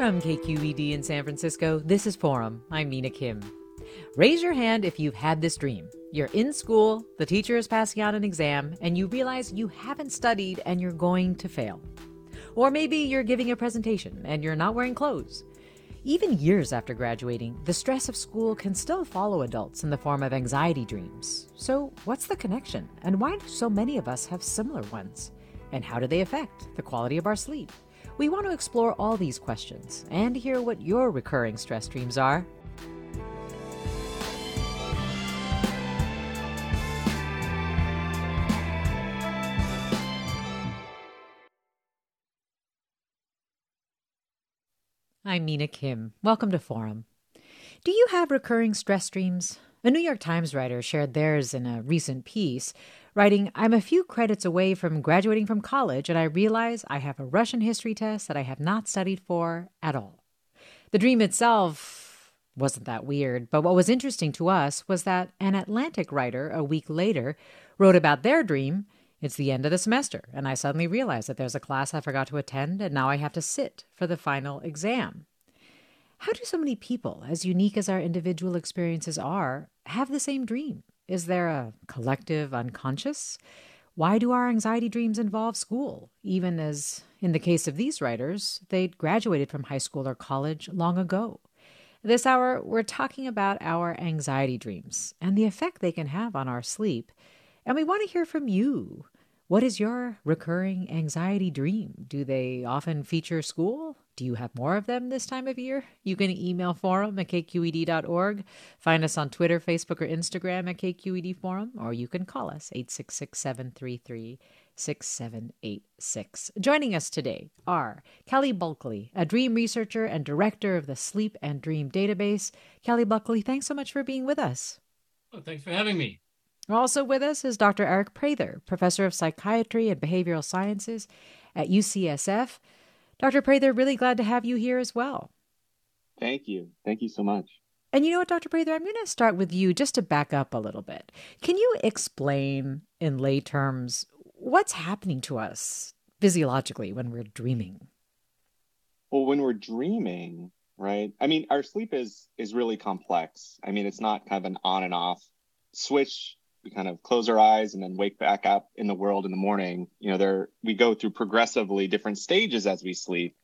From KQED in San Francisco, this is Forum. I'm Mina Kim. Raise your hand if you've had this dream. You're in school, the teacher is passing out an exam, and you realize you haven't studied and you're going to fail. Or maybe you're giving a presentation and you're not wearing clothes. Even years after graduating, the stress of school can still follow adults in the form of anxiety dreams. So, what's the connection? And why do so many of us have similar ones? And how do they affect the quality of our sleep? We want to explore all these questions and hear what your recurring stress dreams are. I'm Mina Kim. Welcome to Forum. Do you have recurring stress dreams? A New York Times writer shared theirs in a recent piece writing, I'm a few credits away from graduating from college, and I realize I have a Russian history test that I have not studied for at all. The dream itself wasn't that weird, but what was interesting to us was that an Atlantic writer a week later wrote about their dream. It's the end of the semester, and I suddenly realize that there's a class I forgot to attend, and now I have to sit for the final exam. How do so many people, as unique as our individual experiences are, have the same dream? Is there a collective unconscious? Why do our anxiety dreams involve school, even as, in the case of these writers, they'd graduated from high school or college long ago? This hour, we're talking about our anxiety dreams and the effect they can have on our sleep. And we want to hear from you. What is your recurring anxiety dream? Do they often feature school? Do you have more of them this time of year? You can email forum at kqed.org. Find us on Twitter, Facebook, or Instagram at KQED Forum, or you can call us 866 733 6786. Joining us today are Kelly Bulkeley, a dream researcher and director of the Sleep and Dream Database. Kelly Bulkeley, thanks so much for being with us. Oh, thanks for having me. Also with us is Dr. Aric Prather, professor of psychiatry and behavioral sciences at UCSF. Dr. Prather, really glad to have you here as well. Thank you. Thank you so much. And you know what, Dr. Prather, I'm going to start with you just to back up a little bit. Can you explain in lay terms what's happening to us physiologically when we're dreaming? Well, when we're dreaming, right? I mean, our sleep is is really complex. I mean, it's not kind of an on and off switch we kind of close our eyes and then wake back up in the world in the morning you know there we go through progressively different stages as we sleep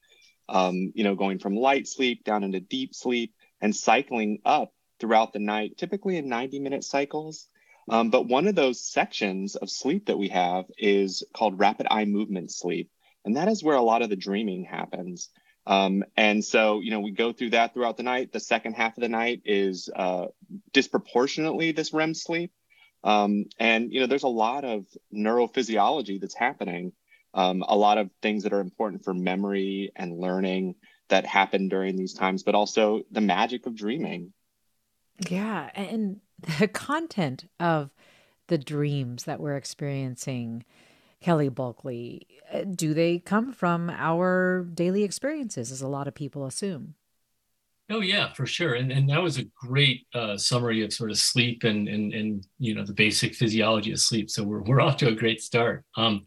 um, you know going from light sleep down into deep sleep and cycling up throughout the night typically in 90 minute cycles um, but one of those sections of sleep that we have is called rapid eye movement sleep and that is where a lot of the dreaming happens um, and so, you know, we go through that throughout the night. The second half of the night is uh, disproportionately this REM sleep. Um, and you know, there's a lot of neurophysiology that's happening. Um, a lot of things that are important for memory and learning that happen during these times, but also the magic of dreaming. Yeah, and the content of the dreams that we're experiencing, Kelly Bulkeley, uh, do they come from our daily experiences, as a lot of people assume? Oh yeah, for sure. And and that was a great uh, summary of sort of sleep and and and you know the basic physiology of sleep. So we're we're off to a great start. Um,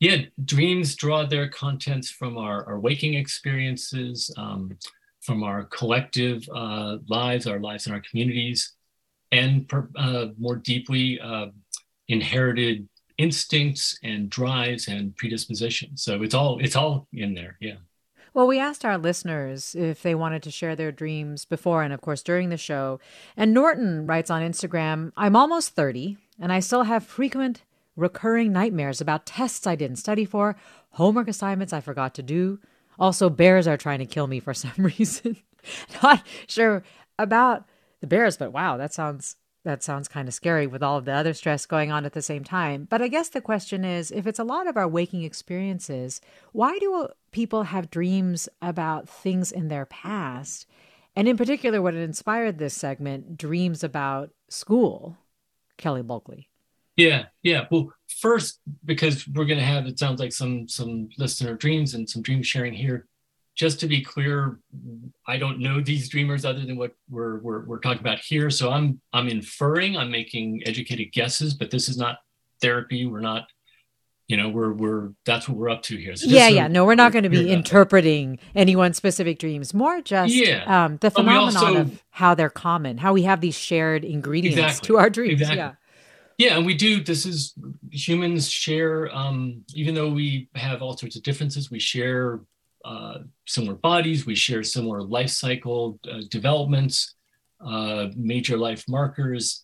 yeah, dreams draw their contents from our, our waking experiences, um, from our collective uh, lives, our lives in our communities, and per, uh, more deeply, uh, inherited instincts and drives and predispositions. So it's all it's all in there. Yeah. Well, we asked our listeners if they wanted to share their dreams before and, of course, during the show. And Norton writes on Instagram I'm almost 30, and I still have frequent recurring nightmares about tests I didn't study for, homework assignments I forgot to do. Also, bears are trying to kill me for some reason. Not sure about the bears, but wow, that sounds that sounds kind of scary with all of the other stress going on at the same time. But I guess the question is if it's a lot of our waking experiences, why do people have dreams about things in their past? And in particular, what inspired this segment, dreams about school. Kelly Bulkeley. Yeah, yeah. Well, first, because we're going to have it sounds like some some listener dreams and some dream sharing here just to be clear, I don't know these dreamers other than what we're, we're, we're talking about here. So I'm I'm inferring, I'm making educated guesses, but this is not therapy. We're not, you know, we're we're that's what we're up to here. So yeah, yeah. No, we're not going to be interpreting anyone's specific dreams. More just yeah. um, the phenomenon also, of how they're common, how we have these shared ingredients exactly, to our dreams. Exactly. Yeah. Yeah, and we do. This is humans share, um, even though we have all sorts of differences, we share uh, similar bodies, we share similar life cycle uh, developments, uh, major life markers.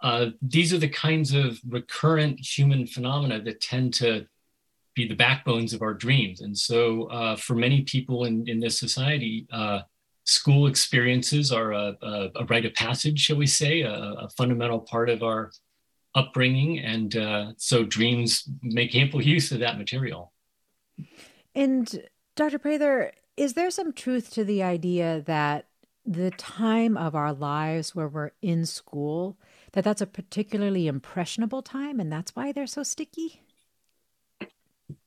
Uh, these are the kinds of recurrent human phenomena that tend to be the backbones of our dreams. And so, uh, for many people in, in this society, school experiences are a, a, a, rite of passage, shall we say, a, a fundamental part of our upbringing. And so, dreams make ample use of that material. And Dr. Prather, is there some truth to the idea that the time of our lives where we're in school, that that's a particularly impressionable time and that's why they're so sticky?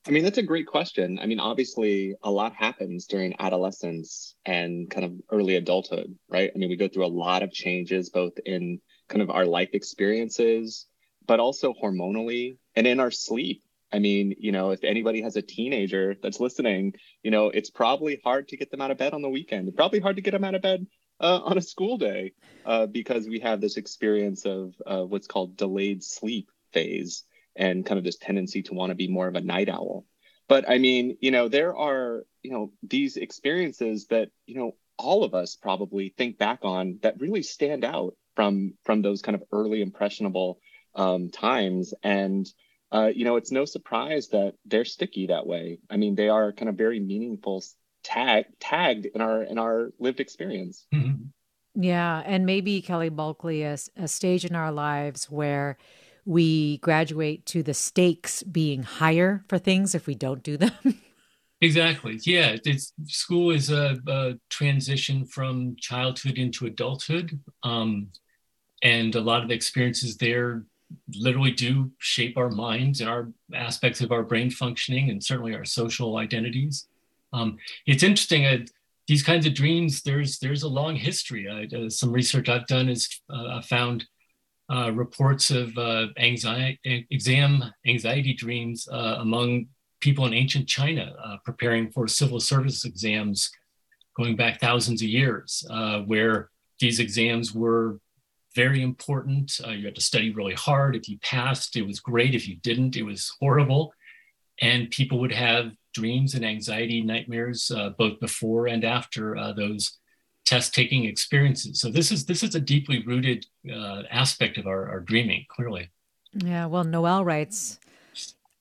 I mean, that's a great question. I mean, obviously, a lot happens during adolescence and kind of early adulthood, right? I mean, we go through a lot of changes, both in kind of our life experiences, but also hormonally and in our sleep. I mean, you know, if anybody has a teenager that's listening, you know, it's probably hard to get them out of bed on the weekend. It's probably hard to get them out of bed uh, on a school day uh, because we have this experience of uh, what's called delayed sleep phase and kind of this tendency to want to be more of a night owl. But I mean, you know, there are, you know, these experiences that, you know, all of us probably think back on that really stand out from from those kind of early impressionable um, times and uh, you know, it's no surprise that they're sticky that way. I mean, they are kind of very meaningful tag tagged in our in our lived experience. Mm-hmm. Yeah, and maybe Kelly Bulkeley, a, a stage in our lives where we graduate to the stakes being higher for things if we don't do them. exactly. Yeah, it's, school is a, a, transition from childhood into adulthood, um, and a lot of the experiences there literally do shape our minds and our aspects of our brain functioning and certainly our social identities. Um, it's interesting. Uh, these kinds of dreams, there's there's a long history. Uh, some research I've done is uh, found uh, reports of uh, anxiety, exam anxiety dreams uh, among people in ancient China preparing for civil service exams going back thousands of years, where these exams were very important. Uh, you had to study really hard. If you passed, it was great. If you didn't, it was horrible. And people would have dreams and anxiety, nightmares, uh, both before and after uh, those test taking experiences. So this is this is a deeply rooted uh, aspect of our, our dreaming, clearly. Yeah. Well, Noel writes.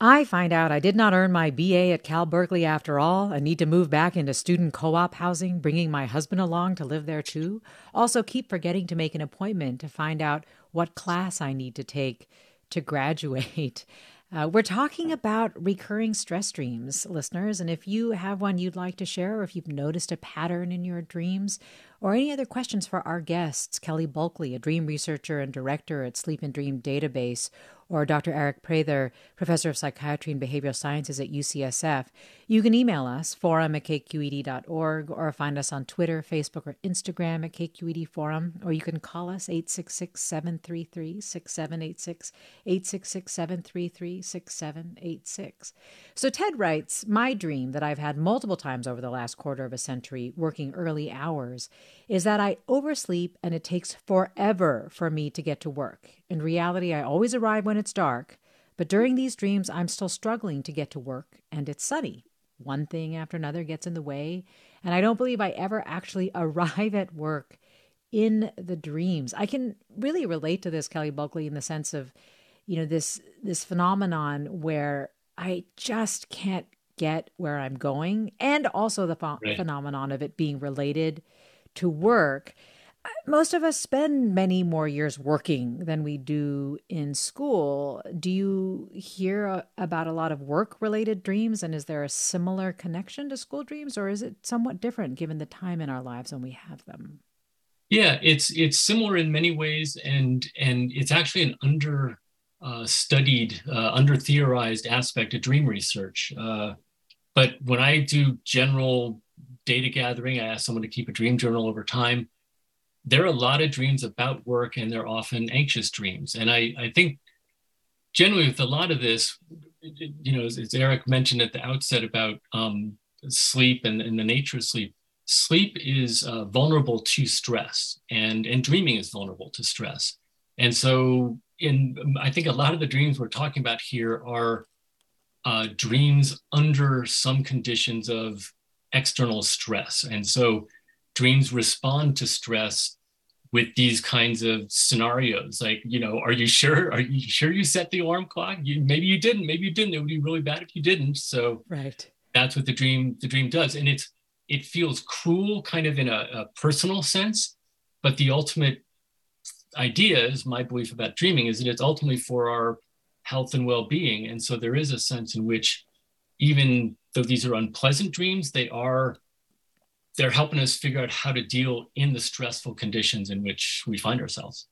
I find out I did not earn my BA at Cal Berkeley after all and need to move back into student co op housing, bringing my husband along to live there too. Also, keep forgetting to make an appointment to find out what class I need to take to graduate. Uh, we're talking about recurring stress dreams, listeners. And if you have one you'd like to share, or if you've noticed a pattern in your dreams, or any other questions for our guests, Kelly Bulkeley, a dream researcher and director at Sleep and Dream Database, or Dr. Aric Prather, professor of psychiatry and behavioral sciences at UCSF, you can email us, forum at kqed.org, or find us on Twitter, Facebook, or Instagram at KQED Forum, or you can call us 866 733 6786, 866 733 6786. So Ted writes My dream that I've had multiple times over the last quarter of a century working early hours is that I oversleep and it takes forever for me to get to work. In reality, I always arrive when it's dark, but during these dreams, I'm still struggling to get to work and it's sunny. One thing after another gets in the way, and I don't believe I ever actually arrive at work in the dreams. I can really relate to this, Kelly Bulkeley, in the sense of, you know, this this phenomenon where I just can't get where I'm going, and also the ph- right. phenomenon of it being related to work. Most of us spend many more years working than we do in school. Do you hear about a lot of work related dreams? And is there a similar connection to school dreams, or is it somewhat different given the time in our lives when we have them? Yeah, it's it's similar in many ways, and and it's actually an under uh, studied, uh, under theorized aspect of dream research. Uh, but when I do general data gathering, I ask someone to keep a dream journal over time. There are a lot of dreams about work, and they're often anxious dreams. And I, I think generally with a lot of this, you know, as, as Aric mentioned at the outset about um, sleep and, and, the nature of sleep, sleep is uh, vulnerable to stress, and and dreaming is vulnerable to stress. And so, in I think a lot of the dreams we're talking about here are uh, dreams under some conditions of external stress. And so dreams respond to stress with these kinds of scenarios. Like you know are you sure? Are you sure you set the alarm clock? You, maybe you didn't. Maybe you didn't. It would be really bad if you didn't. So right. that's what the dream the dream does. And it's it feels cruel kind of in a, a personal sense but the ultimate idea is my belief about dreaming is that it's ultimately for our health and well-being. And so there is a sense in which even though these are unpleasant dreams they are they're helping us figure out how to deal in the stressful conditions in which we find ourselves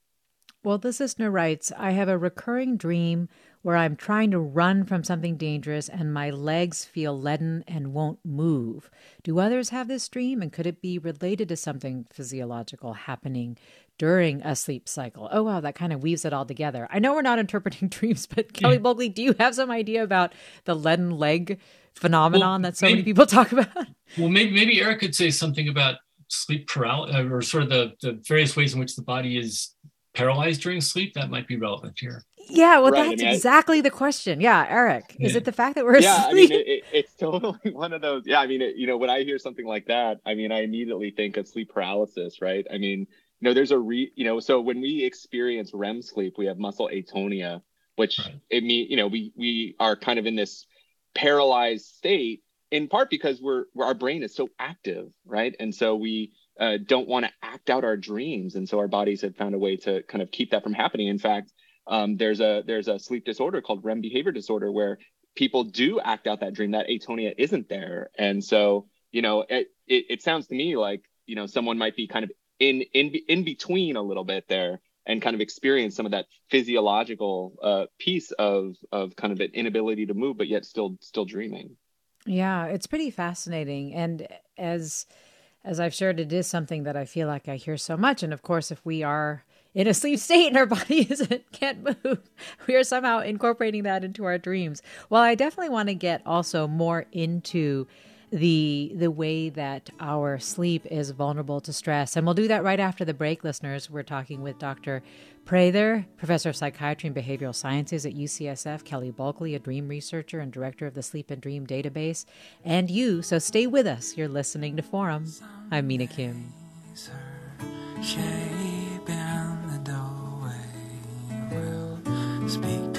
well this listener writes i have a recurring dream where i'm trying to run from something dangerous and my legs feel leaden and won't move do others have this dream and could it be related to something physiological happening during a sleep cycle. Oh, wow, that kind of weaves it all together. I know we're not interpreting dreams, but Kelly yeah. Do you have some idea about the leaden leg phenomenon well, that so maybe, many people talk about? Well, maybe, maybe Aric could say something about sleep paralysis uh, or sort of the, the various ways in which the body is paralyzed during sleep. That might be relevant here. Yeah, well, right. that's I mean, exactly I, the question. Yeah, Aric, yeah. is it the fact that we're yeah, asleep? I mean, it, it, it's totally one of those. Yeah, I mean, it, you know, when I hear something like that, I mean, I immediately think of sleep paralysis, right? I mean, you know there's a re you know so when we experience rem sleep we have muscle atonia which right. it mean you know we we are kind of in this paralyzed state in part because we're, we're our brain is so active right? And so we uh, don't want to act out our dreams. And so our bodies have found a way to kind of keep that from happening. In fact um, there's a there's a sleep disorder called REM behavior disorder where people do act out that dream. That atonia isn't there. And so you know it, it, it sounds to me like you know someone might be kind of in in in between a little bit there and kind of experience some of that physiological uh, piece of of kind of an inability to move, but yet still still dreaming. Yeah, it's pretty fascinating, and as as I've shared, it is something that I feel like I hear so much. And of course, if we are in a sleep state and our body isn't can't move, we are somehow incorporating that into our dreams. Well, I definitely want to get also more into the the way that our sleep is vulnerable to stress. And we'll do that right after the break, listeners. We're talking with Dr. Prather, professor of psychiatry and behavioral sciences at UCSF, Kelly Bulkeley, a dream researcher and director of the Sleep and Dream Database, and you. So stay with us. You're listening to Forum. I'm Mina Kim. speak to me,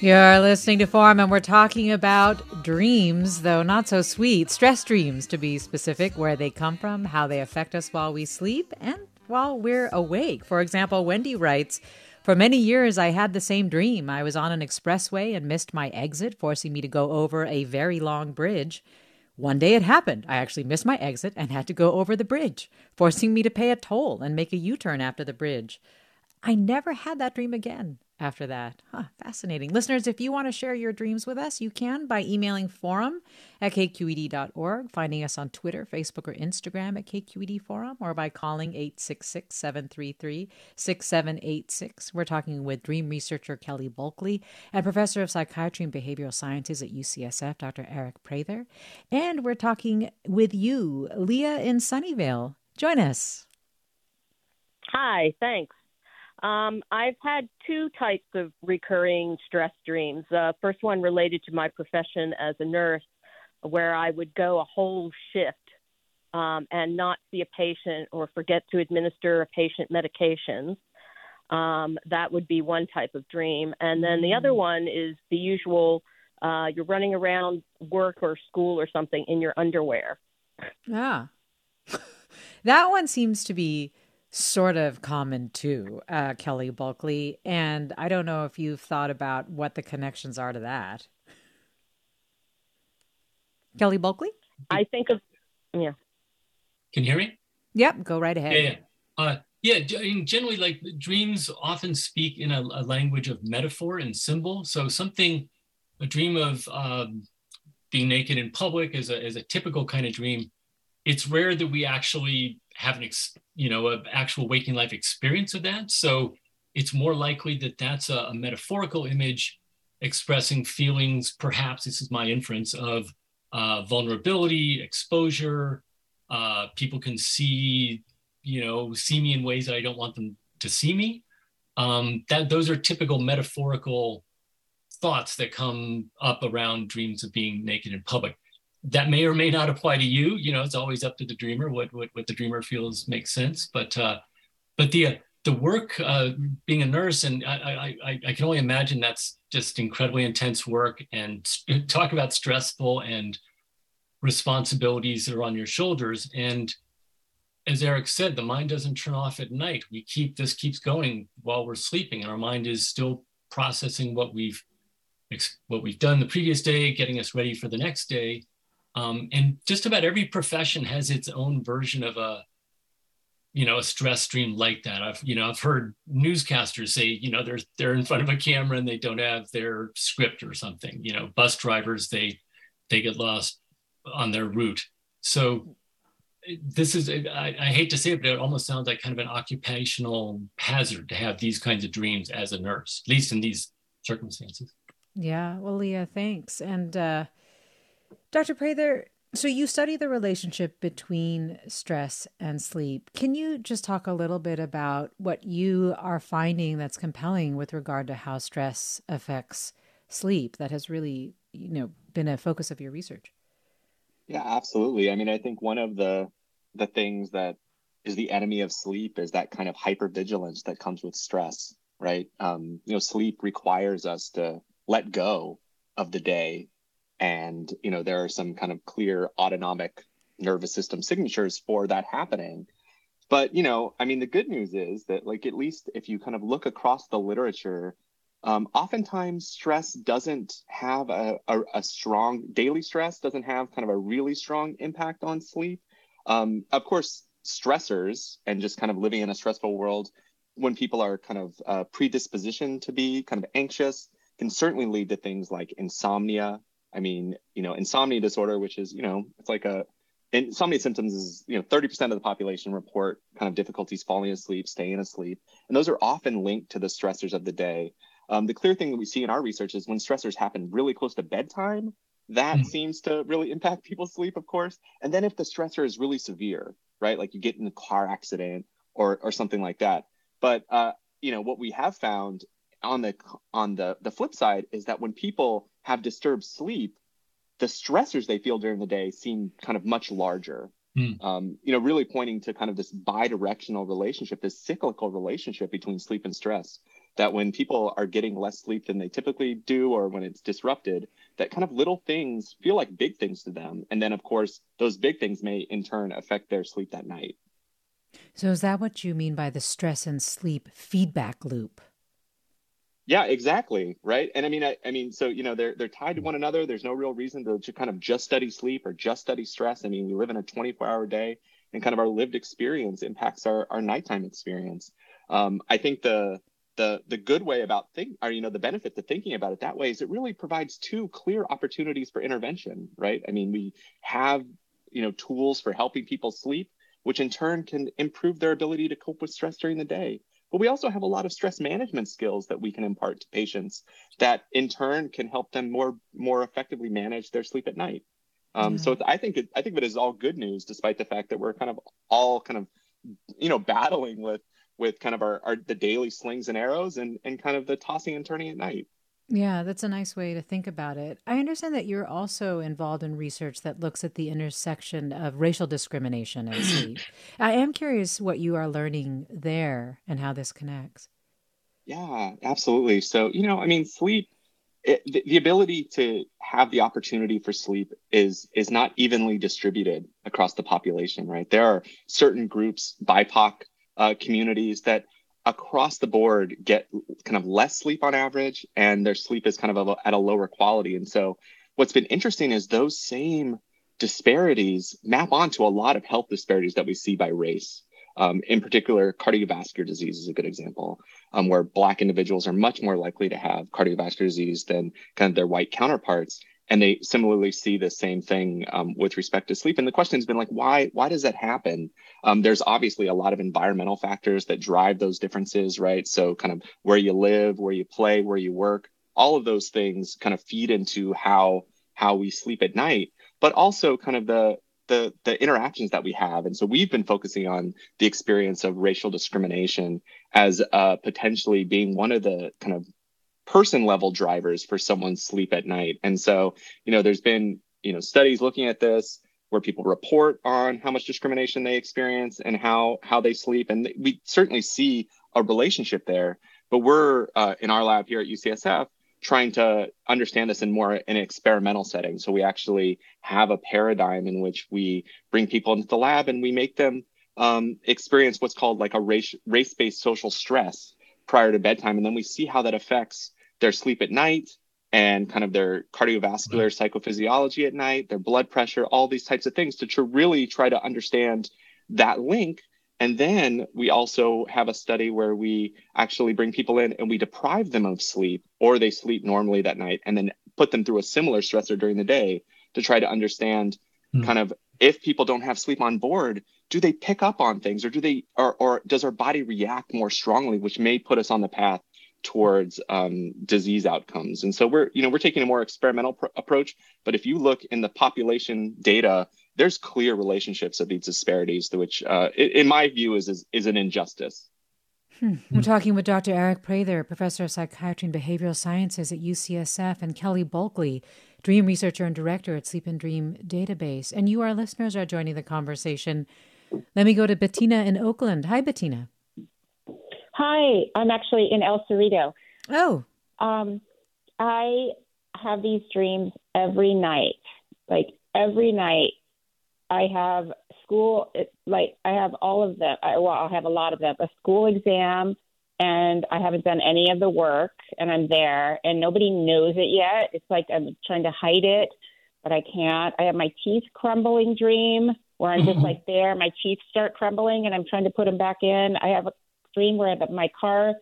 You're listening to Forum, and we're talking about dreams, though not so sweet. Stress dreams, to be specific, where they come from, how they affect us while we sleep and while we're awake. For example, Wendy writes, for many years, I had the same dream. I was on an expressway and missed my exit, forcing me to go over a very long bridge. One day it happened. I actually missed my exit and had to go over the bridge, forcing me to pay a toll and make a U turn after the bridge. I never had that dream again after that. Huh, fascinating. Listeners, if you want to share your dreams with us, you can by emailing forum at kqed.org, finding us on Twitter, Facebook, or Instagram at KQED Forum, or by calling 866 733 6786. We're talking with dream researcher Kelly Bulkeley and professor of psychiatry and behavioral sciences at UCSF, Dr. Aric Prather. And we're talking with you, Leah in Sunnyvale. Join us. Hi, thanks. Um, I've had two types of recurring stress dreams. Uh, first one related to my profession as a nurse, where I would go a whole shift um, and not see a patient or forget to administer a patient medications. Um, that would be one type of dream. And then the other mm. one is the usual uh, you're running around work or school or something in your underwear. Yeah. that one seems to be sort of common too, uh, Kelly Bulkeley. And I don't know if you've thought about what the connections are to that. Kelly Bulkeley? I think of, yeah. Can you hear me? Yep, go right ahead. Yeah, yeah. Uh, yeah, generally, like dreams often speak in a, a, language of metaphor and symbol. So something, a dream of um, being naked in public is a, is a typical kind of dream. It's rare that we actually have an ex, you know an actual waking life experience of that. So it's more likely that that's a, a metaphorical image expressing feelings. Perhaps this is my inference of uh, vulnerability exposure. Uh, people can see you know see me in ways that i don't want them to see me. Um, that those are typical metaphorical thoughts that come up around dreams of being naked in public that may or may not apply to you. You know, it's always up to the dreamer what what, what the dreamer feels makes sense. But uh, but the uh, the work uh, being a nurse, and I, I I can only imagine that's just incredibly intense work. And talk about stressful and responsibilities that are on your shoulders. And as Aric said, the mind doesn't turn off at night. We keep this keeps going while we're sleeping, and our mind is still processing what we've what we've done the previous day, getting us ready for the next day. Um, and just about every profession has its own version of a, you know, a stress stream like that. I've, you know, I've heard newscasters say, you know, they're they're in front of a camera and they don't have their script or something. You know, bus drivers they they get lost on their route. So this is I, I, hate to say it, but it almost sounds like kind of an occupational hazard to have these kinds of dreams as a nurse, at least in these circumstances. Yeah, well, Leah, thanks. And uh, Dr. Prather, so you study the relationship between stress and sleep. Can you just talk a little bit about what you are finding that's compelling with regard to how stress affects sleep that has really, you know, been a focus of your research? Yeah, absolutely. I mean, I think one of the the things that is the enemy of sleep is that kind of hypervigilance that comes with stress, right? Um, you know, sleep requires us to let go of the day and you know there are some kind of clear autonomic nervous system signatures for that happening. But you know i mean the good news is that like at least if you kind of look across the literature um, oftentimes stress doesn't have a, a, a, strong daily stress doesn't have kind of a really strong impact on sleep. Um, of course stressors and just kind of living in a stressful world when people are kind of uh, predispositioned to be kind of anxious can certainly lead to things like insomnia i mean you know insomnia disorder which is you know it's like a insomnia symptoms is you know 30% of the population report kind of difficulties falling asleep staying asleep. And those are often linked to the stressors of the day. Um, the clear thing that we see in our research is when stressors happen really close to bedtime that mm. seems to really impact people's sleep of course. And then if the stressor is really severe right like you get in a car accident or or something like that. But uh, you know what we have found on the on the the flip side is that when people have disturbed sleep the stressors they feel during the day seem kind of much larger. Mm. Um, you know, really pointing to kind of this bi-directional relationship, this cyclical relationship between sleep and stress. That when people are getting less sleep than they typically do, or when it's disrupted, that kind of little things feel like big things to them. And then, of course, those big things may in turn affect their sleep that night. So, is that what you mean by the stress and sleep feedback loop? Yeah, exactly. Right. And I mean, I, I, mean, so you know, they're they're tied to one another. There's no real reason to, to kind of just study sleep or just study stress. I mean, we live in a 24 hour day, and kind of our lived experience impacts our our nighttime experience. Um, I think the the the good way about think or you know the benefit to thinking about it that way is it really provides two clear opportunities for intervention. Right. I mean, we have you know tools for helping people sleep, which in turn can improve their ability to cope with stress during the day. But we also have a lot of stress management skills that we can impart to patients that in turn can help them more more effectively manage their sleep at night. Um, mm-hmm. So I think it, I think that is all good news, despite the fact that we're kind of all kind of you know battling with with kind of our, our the daily slings and arrows and and kind of the tossing and turning at night. Yeah, that's a nice way to think about it. I understand that you're also involved in research that looks at the intersection of racial discrimination and sleep. I am curious what you are learning there and how this connects. Yeah, absolutely. So, you know, I mean, sleep it, the, the, ability to have the opportunity for sleep is is not evenly distributed across the population, right? There are certain groups, BIPOC uh, communities that across the board get kind of less sleep on average and their sleep is kind of a, at a lower quality. And so what's been interesting is those same disparities map onto a lot of health disparities that we see by race. Um, in particular cardiovascular disease is a good example um, where black individuals are much more likely to have cardiovascular disease than kind of their white counterparts and they similarly see the same thing um, with respect to sleep. And the question has been like, why why does that happen? Um, there's obviously a lot of environmental factors that drive those differences, right? So kind of where you live, where you play, where you work, all of those things kind of feed into how how we sleep at night, but also kind of the the the interactions that we have. And so we've been focusing on the experience of racial discrimination as uh, potentially being one of the kind of person level drivers for someone's sleep at night. And so, you know, there's been, you know, studies looking at this where people report on how much discrimination they experience and how how they sleep. And we certainly see a relationship there but we're uh, in our lab here at ucsf trying to understand this in more an experimental setting. So we actually have a paradigm in which we bring people into the lab and we make them um, experience what's called like a race race-based social stress prior to bedtime. And then we see how that affects their sleep at night and kind of their cardiovascular psychophysiology at night, their blood pressure, all these types of things to, to really try to understand that link. And then we also have a study where we actually bring people in and we deprive them of sleep or they sleep normally that night and then put them through a similar stressor during the day to try to understand mm. kind of if people don't have sleep on board, do they pick up on things or do they or, or does our body react more strongly, which may put us on the path towards um, disease outcomes. And so we're, you know, we're taking a more experimental pr- approach. But if you look in the population data, there's clear relationships of these disparities, which, uh, in my view, is is, is an injustice. Hmm. We're talking with Dr. Aric Prather, professor of psychiatry and behavioral sciences at UCSF, and Kelly Bulkeley, dream researcher and director at Sleep and Dream Database. And you, our listeners, are joining the conversation. Let me go to Bettina in Oakland. Hi, Bettina. Hi, I'm actually in El Cerrito. Oh. Um, I have these dreams every night. Like every night, I have school. It, like I have all of them. I, well, I have a lot of them. A school exam, and I haven't done any of the work, and I'm there, and nobody knows it yet. It's like I'm trying to hide it, but I can't. I have my teeth crumbling dream. where I'm just like there, my teeth start crumbling, and I'm trying to put them back in. I have dream where the, my car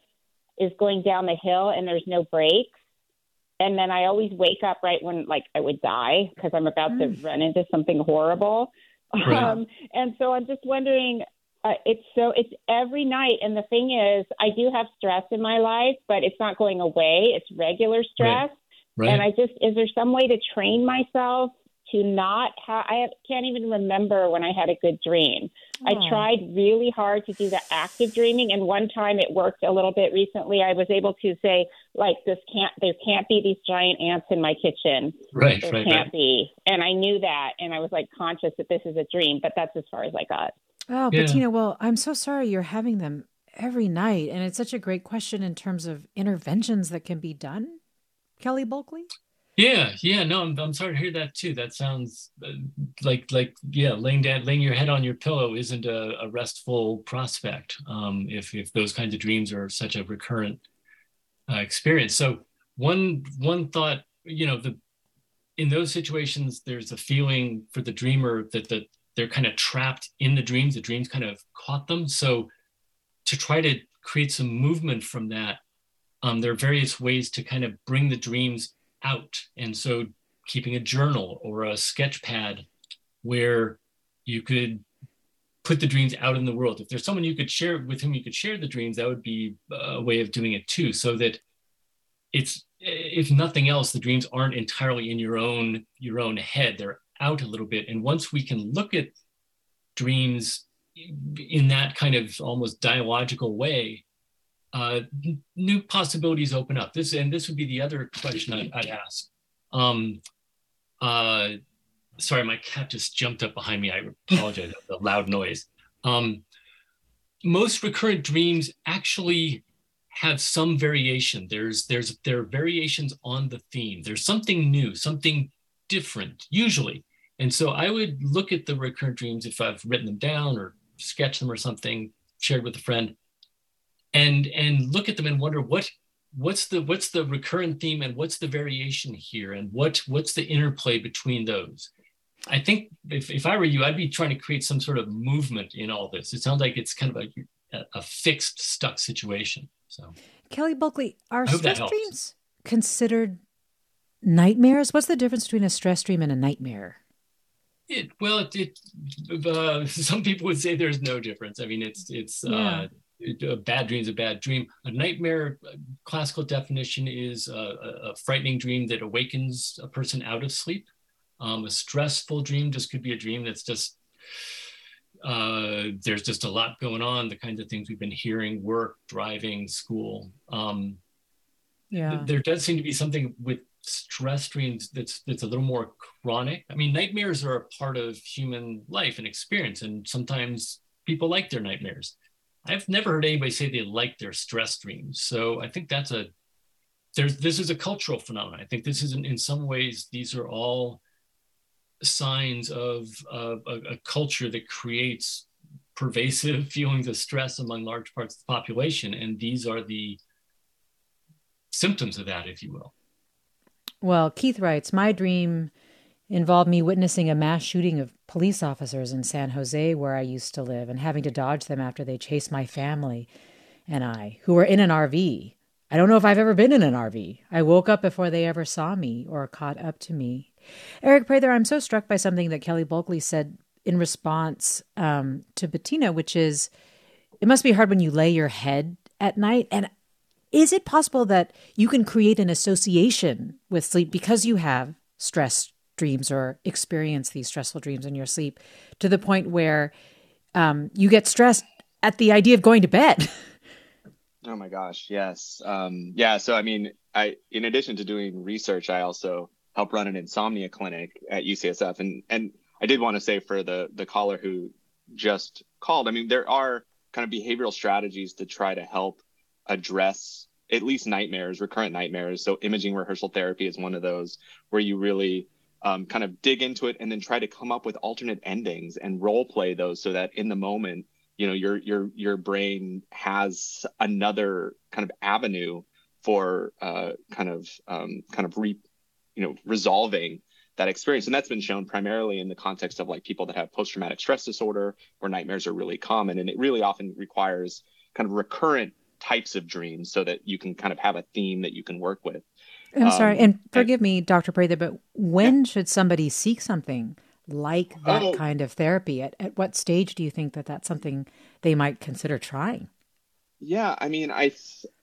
is going down the hill and there's no brakes. And then I always wake up right when like I would die because I'm about mm. to run into something horrible. Right. Um, and so I'm just wondering, uh, it's so it's every night. And the thing is, I do have stress in my life, but it's not going away. It's regular stress. Right. Right. And I just, is there some way to train myself to not have, I can't even remember when I had a good dream. I hmm. tried really hard to do the active dreaming, and one time it worked a little bit recently. I was able to say, like, this can't, there can't be these giant ants in my kitchen. Right, there right, can't right. be. And I knew that, and I was like conscious that this is a dream, but that's as far as I got. Oh, yeah. Bettina, well, I'm so sorry you're having them every night. And it's such a great question in terms of interventions that can be done. Kelly Bulkeley? Yeah, yeah, no, I'm, I'm sorry to hear that too. That sounds uh, like like yeah, laying down, laying your head on your pillow isn't a, a restful prospect. Um, if if those kinds of dreams are such a recurrent uh, experience. So one one thought, you know, the in those situations, there's a feeling for the dreamer that the they're kind of trapped in the dreams. The dreams kind of caught them. So to try to create some movement from that, um, there are various ways to kind of bring the dreams out. And so keeping a journal or a sketch pad where you could put the dreams out in the world. If there's someone you could share with whom you could share the dreams, that would be a way of doing it too, so that it's if nothing else, the dreams aren't entirely in your own your own head. They're out a little bit. And once we can look at dreams in that kind of almost dialogical way, uh, new possibilities open up. This and this would be the other question I, would ask. Um, uh, sorry, my cat just jumped up behind me. I apologize for the loud noise. Um, most recurrent dreams actually have some variation. There's there's there are variations on the theme. There's something new, something different usually. And so I would look at the recurrent dreams if I've written them down or sketched them or something, shared with a friend and and look at them and wonder what what's the what's the recurrent theme and what's the variation here and what what's the interplay between those? I think if, if i were you i'd be trying to create some sort of movement in all this. It sounds like it's kind of a, a fixed stuck situation. So kelly bulkeley are stress dreams considered nightmares? What's the difference between a stress dream and a nightmare? It well it, it uh, some people would say there's no difference. I mean it's it's yeah. uh, a bad dream is a bad dream. A nightmare, classical definition is a, a, frightening dream that awakens a person out of sleep. Um, a stressful dream just could be a dream that's just uh, there's just a lot going on. The kinds of things we've been hearing: work, driving, school. Um, yeah, th- there does seem to be something with stress dreams that's that's a little more chronic. I mean, nightmares are a part of human life and experience, and sometimes people like their nightmares. I've never heard anybody say they like their stress dreams. So I think that's a there's this is a cultural phenomenon. I think this is in, in some ways these are all signs of, of a, a culture that creates pervasive feelings of stress among large parts of the population, and these are the symptoms of that, if you will. Well, Keith writes, my dream involved me witnessing a mass shooting of police officers in San Jose, where I used to live, and having to dodge them after they chased my family and I, who were in an RV. I don't know if I've ever been in an RV. I woke up before they ever saw me or caught up to me. Aric Prather, I'm so struck by something that Kelly Bulkeley said in response um, to Bettina, which is it must be hard when you lay your head at night. And is it possible that you can create an association with sleep because you have stress dreams or experience these stressful dreams in your sleep to the point where um, you get stressed at the idea of going to bed. oh my gosh, yes. Um, yeah, so I mean, I in addition to doing research, I also help run an insomnia clinic at UCSF, and and I did want to say for the the caller who just called, I mean, there are kind of behavioral strategies to try to help address at least nightmares, recurrent nightmares. So imaging rehearsal therapy is one of those where you really um, kind of dig into it and then try to come up with alternate endings and role play those so that in the moment you know your your your brain has another kind of avenue for uh, kind of um, kind of re you know resolving that experience. And that's been shown primarily in the context of like people that have post traumatic stress disorder where nightmares are really common. And it really often requires kind of recurrent types of dreams so that you can kind of have a theme that you can work with. I'm sorry, um, and forgive and, me, Dr. Prather, but when yeah. should somebody seek something like that oh. kind of therapy? At, at what stage do you think that that's something they might consider trying? Yeah, I mean, I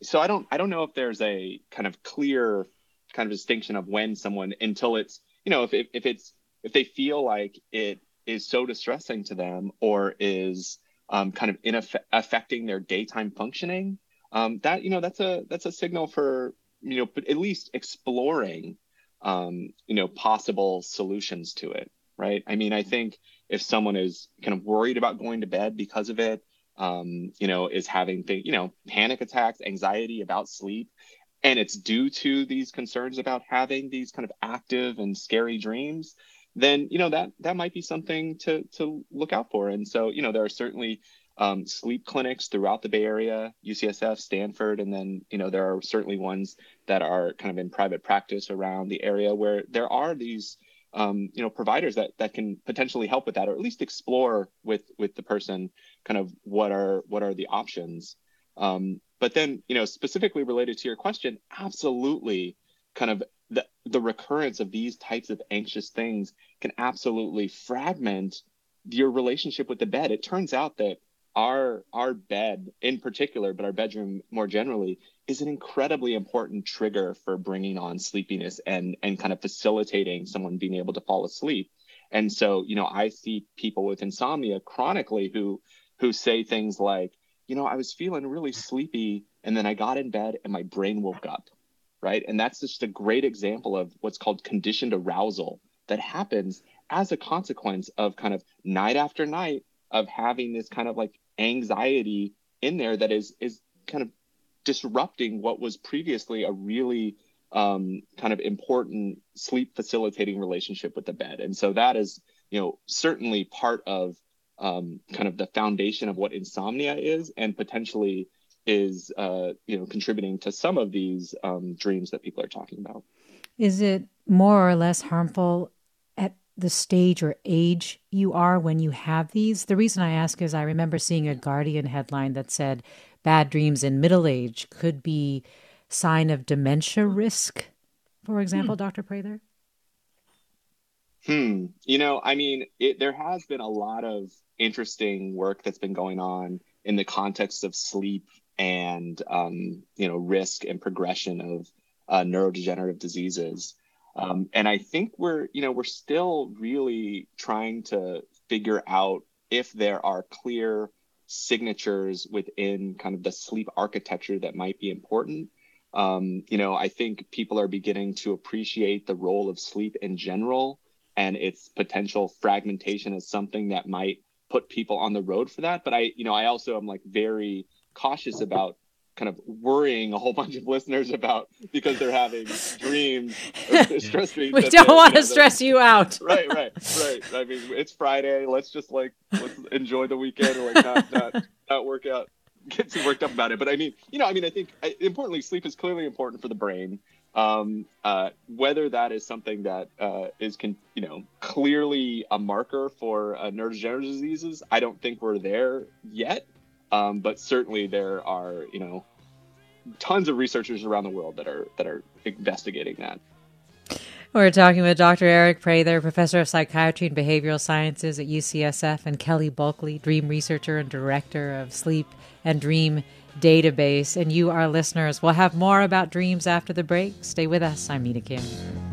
so I don't I don't know if there's a kind of clear kind of distinction of when someone until it's you know if if if it's if they feel like it is so distressing to them or is um, kind of in affecting their daytime functioning um, that you know that's a that's a signal for you know but at least exploring um, you know possible solutions to it right? I mean i think if someone is kind of worried about going to bed because of it um, you know is having th- you know panic attacks anxiety about sleep and it's due to these concerns about having these kind of active and scary dreams then you know that that might be something to to look out for. And so you know there are certainly um, sleep clinics throughout the Bay Area, UCSF, Stanford, and then you know there are certainly ones that are kind of in private practice around the area where there are these um, you know providers that that can potentially help with that, or at least explore with with the person kind of what are what are the options. Um, but then you know specifically related to your question, absolutely, kind of the the recurrence of these types of anxious things can absolutely fragment your relationship with the bed. It turns out that our our bed in particular but our bedroom more generally is an incredibly important trigger for bringing on sleepiness and and kind of facilitating someone being able to fall asleep. And so you know i see people with insomnia chronically who who say things like you know i was feeling really sleepy and then i got in bed and my brain woke up right? And that's just a great example of what's called conditioned arousal that happens as a consequence of kind of night after night of having this kind of like anxiety in there that is is kind of disrupting what was previously a really um, kind of important sleep facilitating relationship with the bed. And so that is, you know, certainly part of um, kind of the foundation of what insomnia is, and potentially is, uh, you know, contributing to some of these um, dreams that people are talking about. Is it more or less harmful the stage or age you are when you have these? The reason I ask is I remember seeing a Guardian headline that said bad dreams in middle age could be sign of dementia risk, for example, hmm. Dr. Prather? Hmm. You know, I mean, it, there has been a lot of interesting work that's been going on in the context of sleep and, um, you know, risk and progression of uh, neurodegenerative diseases. Um, and I think we're, you know, we're still really trying to figure out if there are clear signatures within kind of the sleep architecture that might be important. Um, you know, I think people are beginning to appreciate the role of sleep in general and its potential fragmentation as something that might put people on the road for that. But I, you know, I also am like very cautious about kind of worrying a whole bunch of listeners about because they're having dreams, stress dreams. we don't want to stress you out. right, right, right. I mean, it's Friday. Let's just like let's enjoy the weekend or like not not not work out, get too worked up about it. But I mean, you know, I mean, I think I, importantly, sleep is clearly important for the brain. Um, uh, whether that is something that uh, is, con- you know, clearly a marker for uh, neurodegenerative diseases, I don't think we're there yet. Um, but certainly there are, you know, tons of researchers around the world that are that are investigating that. We're talking with Dr. Aric Prather, professor of psychiatry and behavioral sciences at UCSF, and Kelly Bulkeley, dream researcher and director of Sleep and Dream Database. And you, our listeners, will have more about dreams after the break. Stay with us. I'm Mina Kim.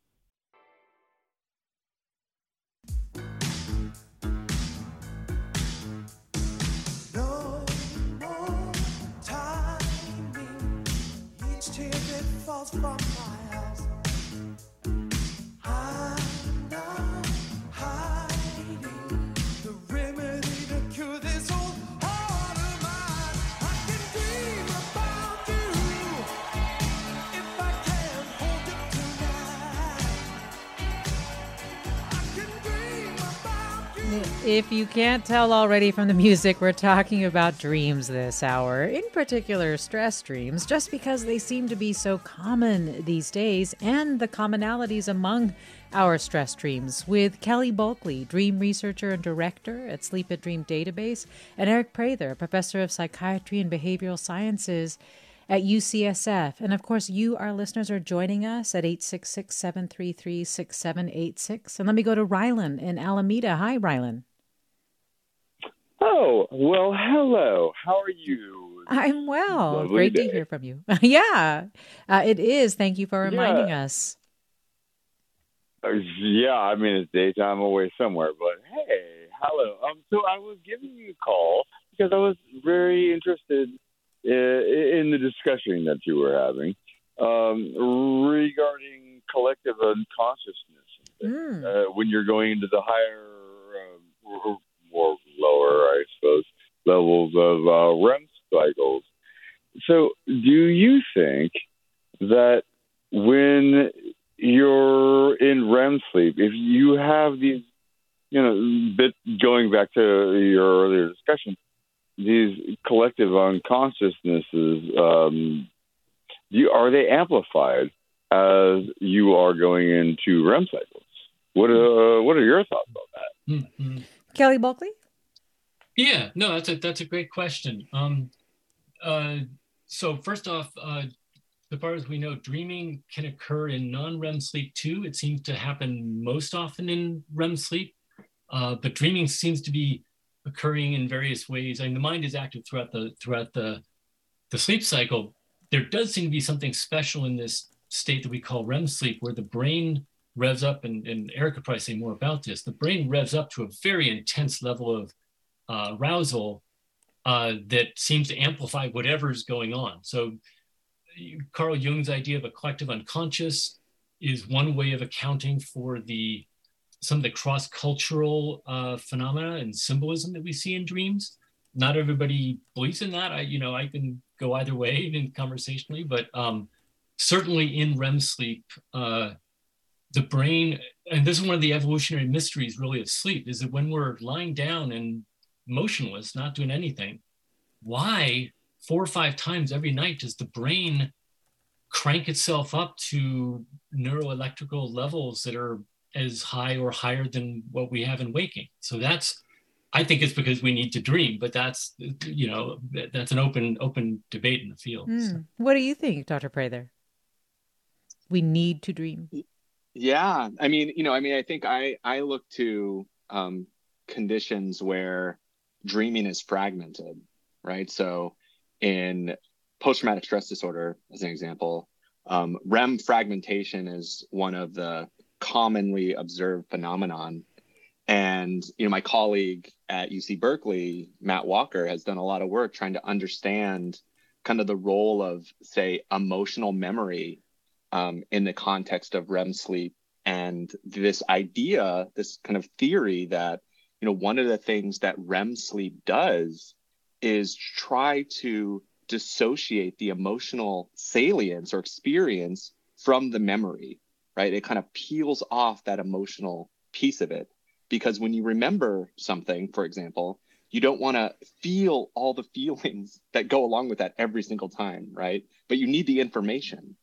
From my If you can't tell already from the music, we're talking about dreams this hour, in particular stress dreams, just because they seem to be so common these days and the commonalities among our stress dreams with Kelly Bulkeley, dream researcher and director at Sleep at Dream Database, and Aric Prather, professor of psychiatry and behavioral sciences at UCSF. And of course, you, our listeners, are joining us at 866 733 6786. And let me go to Rylan in Alameda. Hi, Rylan. Oh, well, hello. How are you? I'm well. Lovely Great day. to hear from you. yeah, uh, it is. Thank you for reminding Yeah. us. Uh, yeah, I mean, it's daytime away somewhere, but hey, hello. Um, so I was giving you a call because I was very interested in, in the discussion that you were having um, regarding collective unconsciousness Mm. uh, when you're going into the higher uh, or or lower, I suppose, levels of uh, REM cycles. So, do you think that when you're in REM sleep, if you have these, you know, bit going back to your earlier discussion, these collective unconsciousnesses, um, you, are they amplified as you are going into REM cycles? What uh, what are your thoughts on that? Mhm. Kelly Bulkeley? Yeah, no, that's a that's a great question. Um, uh, so first off, uh, as far as we know, dreaming can occur in non-REM sleep too. It seems to happen most often in REM sleep, uh, but dreaming seems to be occurring in various ways. I mean, the mind is active throughout the throughout the the sleep cycle. There does seem to be something special in this state that we call REM sleep, where the brain revs up, and, and Aric could probably say more about this. The brain revs up to a very intense level of uh, arousal uh, that seems to amplify whatever's going on. So, Carl Jung's idea of a collective unconscious is one way of accounting for the some of the cross-cultural uh, phenomena and symbolism that we see in dreams. Not everybody believes in that. I, you know, I can go either way in conversationally, but um, certainly in REM sleep, uh, the brain, and this is one of the evolutionary mysteries really of sleep, is that when we're lying down and motionless, not doing anything, why four or five times every night does the brain crank itself up to neuroelectrical levels that are as high or higher than what we have in waking? So that's, I think it's because we need to dream, but that's, you know, that's an open, open debate in the field. Mm. What do you think, Dr. Prather? We need to dream. Yeah, I mean, you know, I mean, I think I I look to um, conditions where dreaming is fragmented, right? So, in post-traumatic stress disorder, as an example, um, REM fragmentation is one of the commonly observed phenomenon. And you know, my colleague at UC Berkeley, Matt Walker, has done a lot of work trying to understand kind of the role of, say, emotional memory um, in the context of REM sleep and this idea, this kind of theory that you know, one of the things that REM sleep does is try to dissociate the emotional salience or experience from the memory, right? It kind of peels off that emotional piece of it. Because when you remember something, for example, you don't want to feel all the feelings that go along with that every single time, right? But you need the information.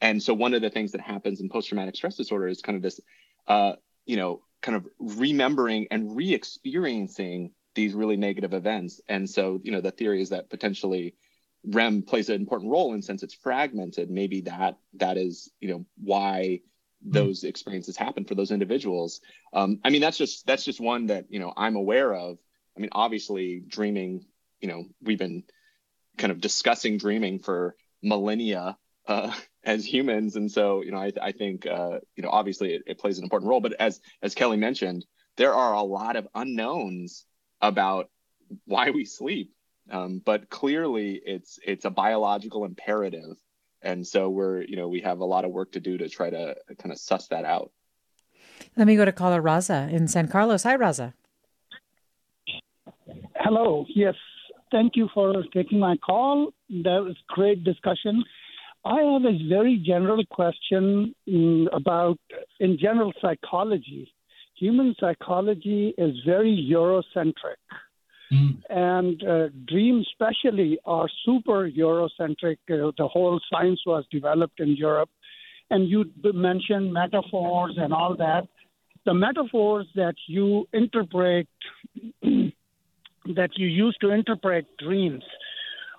And so one of the things that happens in post-traumatic stress disorder is kind of this, uh, you know, kind of remembering and re-experiencing these really negative events. And so, you know, the theory is that potentially REM plays an important role, and since it's fragmented, maybe that that is, you know, why those experiences happen for those individuals. Um, I mean, that's just that's just one that you know I'm aware of. I mean, obviously, dreaming. You know, we've been kind of discussing dreaming for millennia uh, as humans, and so you know, I, I think uh, you know, obviously, it, it plays an important role. But as as Kelly mentioned, there are a lot of unknowns about why we sleep. Um, but clearly, it's it's a biological imperative, and so we're you know we have a lot of work to do to try to kind of suss that out. Let me go to caller Raza in San Carlos. Hi, Raza. Hello. Yes. Thank you for taking my call. That was great discussion. I have a very general question mm, about, in general, psychology. Human psychology is very Eurocentric. And uh, dreams, especially, are super Eurocentric. Uh, the whole science was developed in Europe. And you mentioned metaphors and all that. The metaphors that you interpret, that you use to interpret dreams,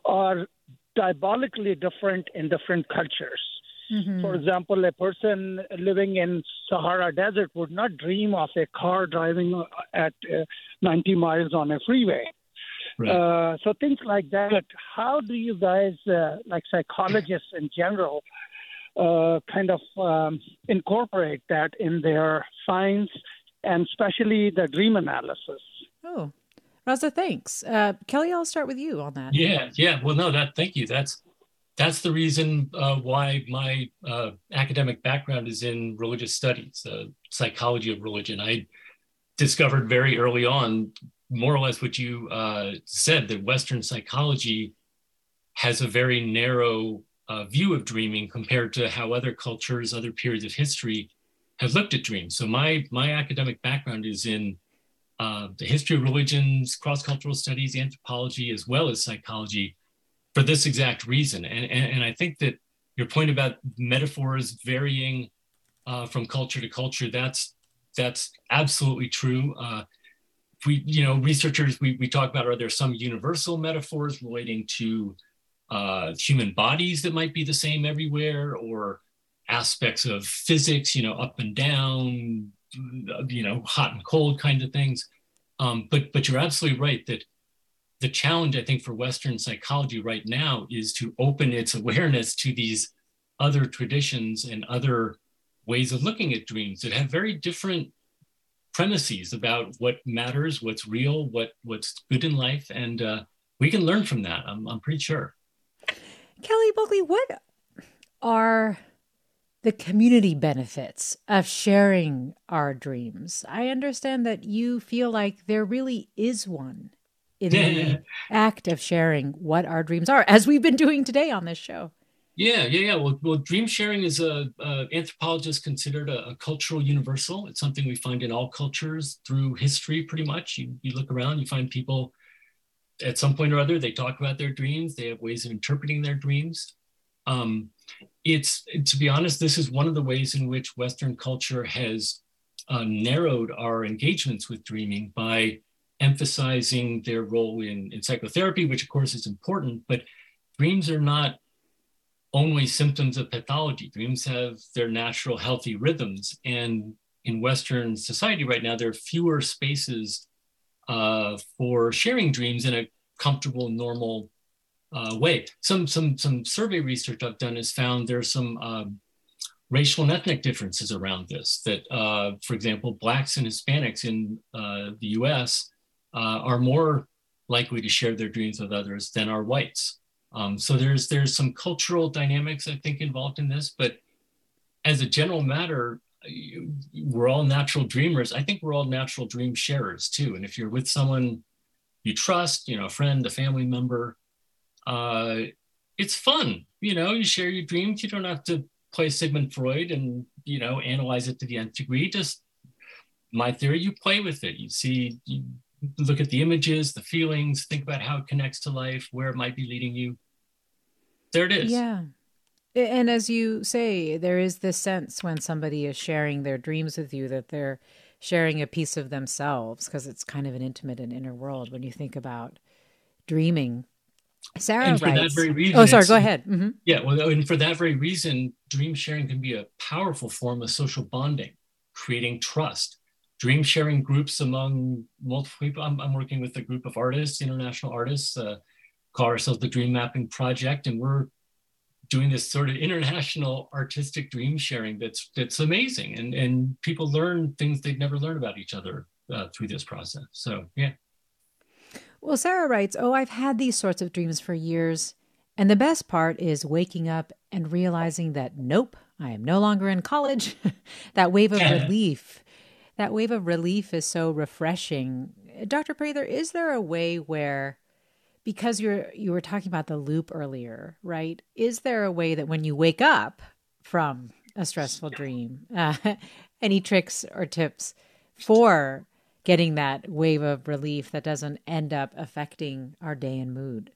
are diabolically different in different cultures. For example, a person living in Sahara Desert would not dream of a car driving at uh, 90 miles on a freeway. Uh, so things like that. How do you guys, uh, like psychologists in general, uh, kind of um, incorporate that in their science and especially the dream analysis? Oh, Raza, thanks. Uh, Kelly, I'll start with you on that. Yeah, yeah. Well, no, that thank you. That's that's the reason uh, why my uh, academic background is in religious studies, uh, psychology of religion. I discovered very early on, more or less what you uh, said, that Western psychology has a very narrow uh, view of dreaming compared to how other cultures, other periods of history have looked at dreams. So my my academic background is in uh, the history of religions, cross-cultural studies, anthropology, as well as psychology for this exact reason. And, and, and I think that your point about metaphors varying uh, from culture to culture, that's, that's absolutely true. Uh, we, you know, researchers, we, we talk about, are there some universal metaphors relating to uh, human bodies that might be the same everywhere or aspects of physics, you know, up and down, you know, hot and cold kind of things. Um, but, but you're absolutely right that the challenge I think for Western psychology right now is to open its awareness to these other traditions and other ways of looking at dreams that have very different premises about what matters, what's real, what what's good in life, and uh, we can learn from that. I'm I'm pretty sure. Kelly Bulkeley, what are the community benefits of sharing our dreams? I understand that you feel like there really is one in the act of sharing what our dreams are, as we've been doing today on this show. Yeah, yeah, yeah. Well, well dream sharing is a, a anthropologist considered a, a, cultural universal. It's something we find in all cultures through history, pretty much. You, you look around, you find people at some point or other, they talk about their dreams. They have ways of interpreting their dreams. Um, it's to be honest, this is one of the ways in which Western culture has uh, narrowed our engagements with dreaming by emphasizing their role in, in psychotherapy, which of course is important, but dreams are not only symptoms of pathology. Dreams have their natural healthy rhythms. And in Western society right now, there are fewer spaces uh, for sharing dreams in a comfortable, normal uh, way. Some, some, some survey research I've done has found there's some um, racial and ethnic differences around this. That, uh, for example, Blacks and Hispanics in uh, the US uh, are more likely to share their dreams with others than are whites. Um, so there's there's some cultural dynamics I think involved in this, but as a general matter, we're all natural dreamers. I think we're all natural dream sharers too. And if you're with someone you trust, you know, a friend, a family member, uh, it's fun. You know, you share your dreams. You don't have to play Sigmund Freud and you know analyze it to the nth degree. Just my theory, you play with it. You see, you look at the images, the feelings, think about how it connects to life, where it might be leading you. There it is. Yeah. And as you say, there is this sense when somebody is sharing their dreams with you that they're sharing a piece of themselves because it's kind of an intimate and inner world when you think about dreaming. Sarah and for that very reason, oh, sorry. Go ahead. hmm Yeah, well, and for that very reason, dream sharing can be a powerful form of social bonding, creating trust. Dream sharing groups among multiple people. I'm, I'm working with a group of artists, international artists, uh, call ourselves the Dream Mapping Project, and we're doing this sort of international artistic dream sharing that's that's amazing, and and people learn things they'd never learned about each other uh, through this process. So yeah. Well, Sarah writes, Oh, I've had these sorts of dreams for years. And the best part is waking up and realizing that, nope, I am no longer in college. that wave of relief, that wave of relief is so refreshing. Dr. Prather, is there a way where, because you're you were talking about the loop earlier, right? Is there a way that when you wake up from a stressful dream, uh, any tricks or tips for getting that wave of relief that doesn't end up affecting our day and mood?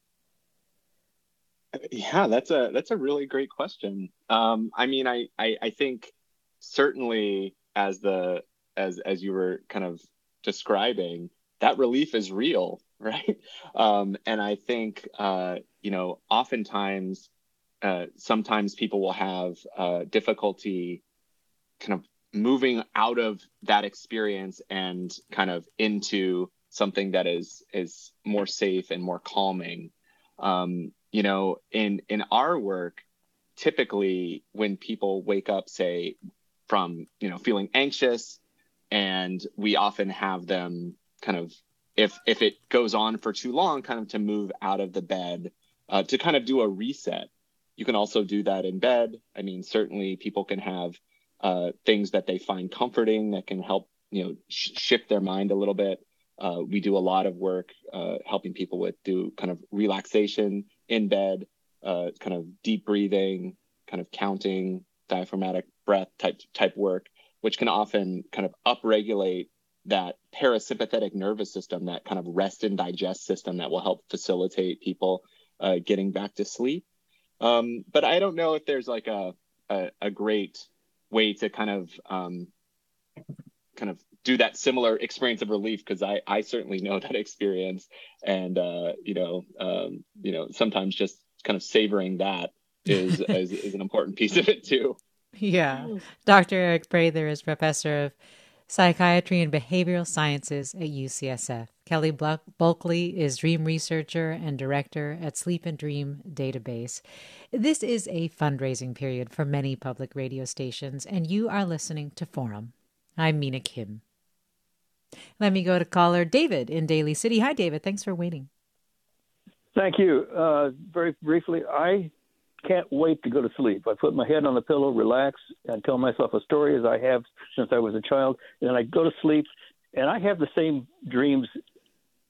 Yeah, that's a that's a really great question. Um, I mean, I, I I think certainly as the as as you were kind of describing, that relief is real, right? Um, and I think uh, you know, oftentimes, uh, sometimes people will have uh, difficulty kind of moving out of that experience and kind of into something that is is more safe and more calming. Um, you know in in our work typically when people wake up say from you know feeling anxious and we often have them kind of if if it goes on for too long kind of to move out of the bed uh, to kind of do a reset. You can also do that in bed. I mean certainly people can have uh, things that they find comforting that can help you know sh- shift their mind a little bit uh, we do a lot of work uh, helping people with do kind of relaxation in bed, uh, kind of deep breathing, kind of counting, diaphragmatic breath type type work, which can often kind of upregulate that parasympathetic nervous system, that kind of rest and digest system that will help facilitate people uh, getting back to sleep. Um, but I don't know if there's like a a, a great way to kind of um, kind of do that similar experience of relief because I, I certainly know that experience and uh, you know um, you know sometimes just kind of savoring that is, is is an important piece of it too Yeah. Dr. Aric Prather is professor of psychiatry and behavioral sciences at UCSF. Kelly Bulkeley is dream researcher and director at Sleep and Dream Database. This is a fundraising period for many public radio stations, and you are listening to Forum. I'm Mina Kim. Let me go to caller David in Daly City. Hi, David. Thanks for waiting. Thank you. Uh, very briefly, I can't wait to go to sleep. I put my head on the pillow, relax, and tell myself a story as I have since I was a child. And then I go to sleep, and I have the same dreams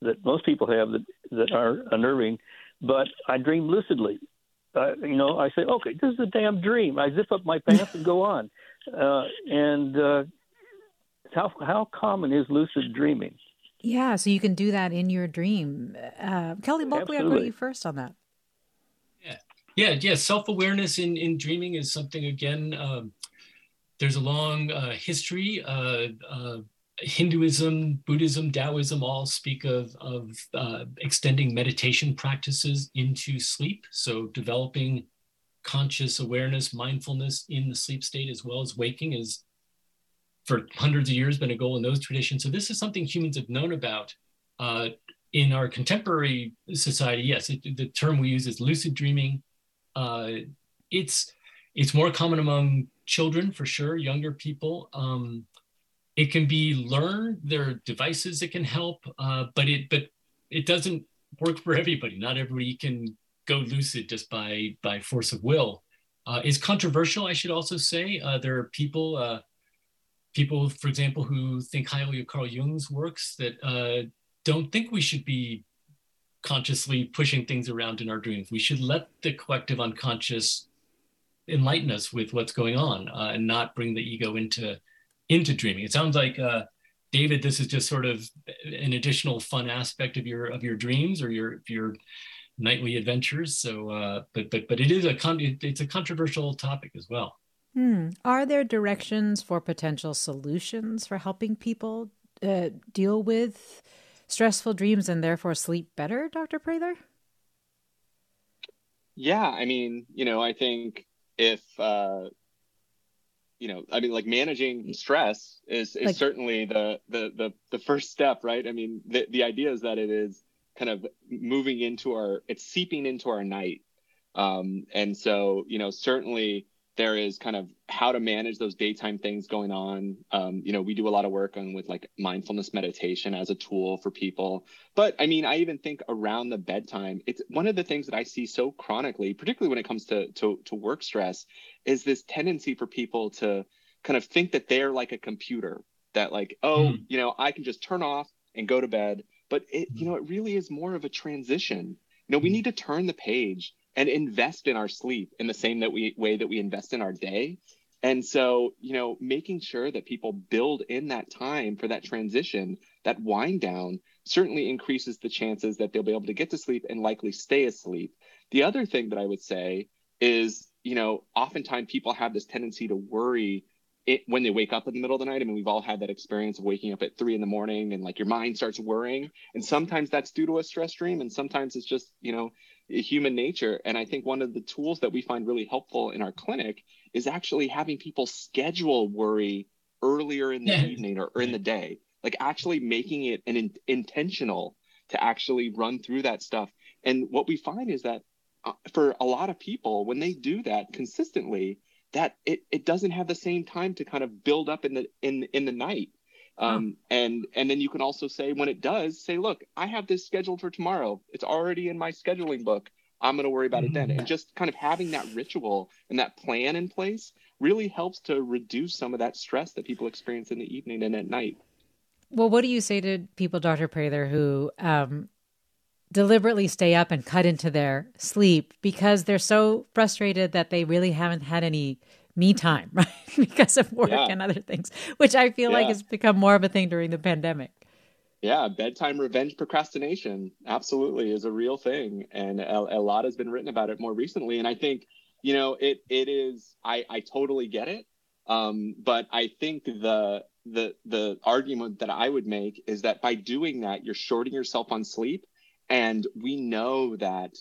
that most people have that, that are unnerving, but I dream lucidly. Uh, you know, I say, okay, this is a damn dream. I zip up my pants and go on. Uh, and uh, how how common is lucid dreaming? Yeah, so you can do that in your dream. Uh, Kelly Bulkeley, I'll go to you first on that. Yeah, yeah. Self-awareness in in dreaming is something again. Um, there's a long uh, history. Uh, uh, Hinduism, Buddhism, Taoism all speak of of uh, extending meditation practices into sleep. So developing conscious awareness, mindfulness in the sleep state as well as waking is for hundreds of years been a goal in those traditions. So this is something humans have known about. Uh, in our contemporary society, yes, it, the term we use is lucid dreaming. Uh, it's it's more common among children for sure, younger people. Um, it can be learned. There are devices that can help, uh, but it but it doesn't work for everybody. Not everybody can go lucid just by by force of will. Uh, it's controversial, I should also say. Uh, there are people. Uh, people, for example, who think highly of Carl Jung's works that uh, don't think we should be consciously pushing things around in our dreams. We should let the collective unconscious enlighten us with what's going on uh, and not bring the ego into into dreaming. It sounds like uh, David, this is just sort of an additional fun aspect of your of your dreams or your your nightly adventures. So, uh, but but but it is a con- it's a controversial topic as well. Hmm. Are there directions for potential solutions for helping people uh, deal with stressful dreams and therefore sleep better, Dr. Prather? Yeah, I mean, you know, I think if uh you know, I mean like managing stress is is Like- certainly the the the the first step, right? I mean, the the idea is that it is kind of moving into our it's seeping into our night. Um and so, you know, certainly there is kind of how to manage those daytime things going on. Um, you know, we do a lot of work on with like mindfulness meditation as a tool for people. But I mean, I even think around the bedtime, it's one of the things that I see so chronically, particularly when it comes to to, to work stress, is this tendency for people to kind of think that they're like a computer, that like, oh, hmm. you know, I can just turn off and go to bed. But it, you hmm. know, it really is more of a transition. You know, we hmm. need to turn the page and invest in our sleep in the same that we way that we invest in our day. And so, you know, making sure that people build in that time for that transition, that wind down, certainly increases the chances that they'll be able to get to sleep and likely stay asleep. The other thing that I would say is, you know, oftentimes people have this tendency to worry it, when they wake up in the middle of the night. I mean, we've all had that experience of waking up at three in the morning and like your mind starts worrying. And sometimes that's due to a stress dream, and sometimes it's just, you know, human nature. And I think one of the tools that we find really helpful in our clinic is actually having people schedule worry earlier in the Yeah. evening or, or in the day, like actually making it an in, intentional to actually run through that stuff. And what we find is that uh, for a lot of people, when they do that consistently, that it, it doesn't have the same time to kind of build up in the in in the night. Um, and and then you can also say when it does, say, look, I have this scheduled for tomorrow. It's already in my scheduling book. I'm going to worry about it then. And just kind of having that ritual and that plan in place really helps to reduce some of that stress that people experience in the evening and at night. Well, what do you say to people, Dr. Prather, who um, deliberately stay up and cut into their sleep because they're so frustrated that they really haven't had any me time, right? because of work Yeah. and other things, which I feel like has become more of a thing during the pandemic. Yeah, bedtime revenge procrastination absolutely is a real thing, and a, a lot has been written about it more recently. And I think, you know, it it is. I I totally get it, um, but I think the the the argument that I would make is that by doing that, you're shorting yourself on sleep, and we know that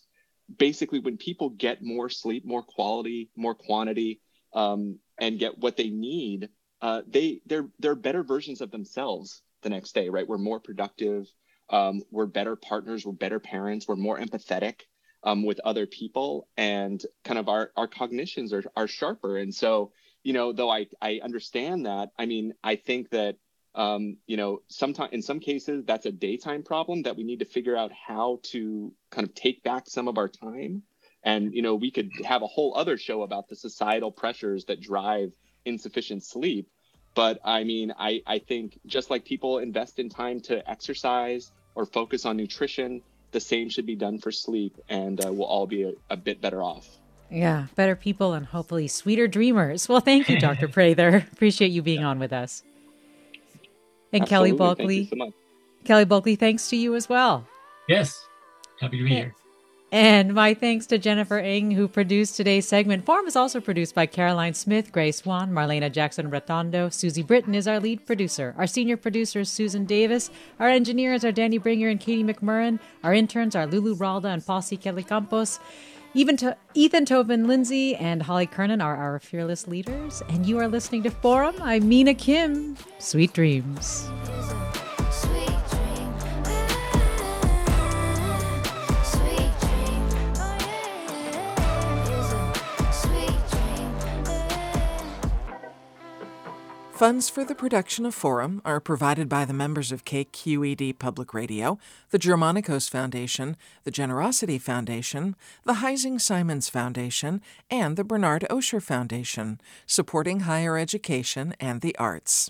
basically when people get more sleep, more quality, more quantity, um, and get what they need, uh, they they're they're better versions of themselves the next day, right? We're more productive, um, we're better partners, we're better parents, we're more empathetic um, with other people, and kind of our our cognitions are are sharper. And so, you know, though I I understand that, I mean, I think that um, you know, sometimes in some cases that's a daytime problem that we need to figure out how to kind of take back some of our time. And you know, we could have a whole other show about the societal pressures that drive insufficient sleep. But I mean, I, I think just like people invest in time to exercise or focus on nutrition, the same should be done for sleep, and uh, we'll all be a, a bit better off. Yeah, better people and hopefully sweeter dreamers. Well, thank you, Dr. Prather. Appreciate you being on with us. And Kelly Absolutely. Thank Bulkeley. you so much. Kelly Bulkeley, thanks to you as well. Yes, happy to be here. And my thanks to Jennifer Ng, who produced today's segment. Forum is also produced by Caroline Smith, Grace Swan, Marlena Jackson Retondo. Susie Britton is our lead producer. Our senior producer is Susan Davis. Our engineers are Danny Bringer and Katie McMurrin. Our interns are Lulu Ralda and Posse Kelly Campos. Even to Ethan Toven-Lindsey and Holly Kernan are our fearless leaders. And you are listening to Forum. I'm Mina Kim. Sweet dreams. Funds for the production of Forum are provided by the members of KQED Public Radio, the Germanicos Foundation, the Generosity Foundation, the Heising Simons Foundation, and the Bernard Osher Foundation, supporting higher education and the arts.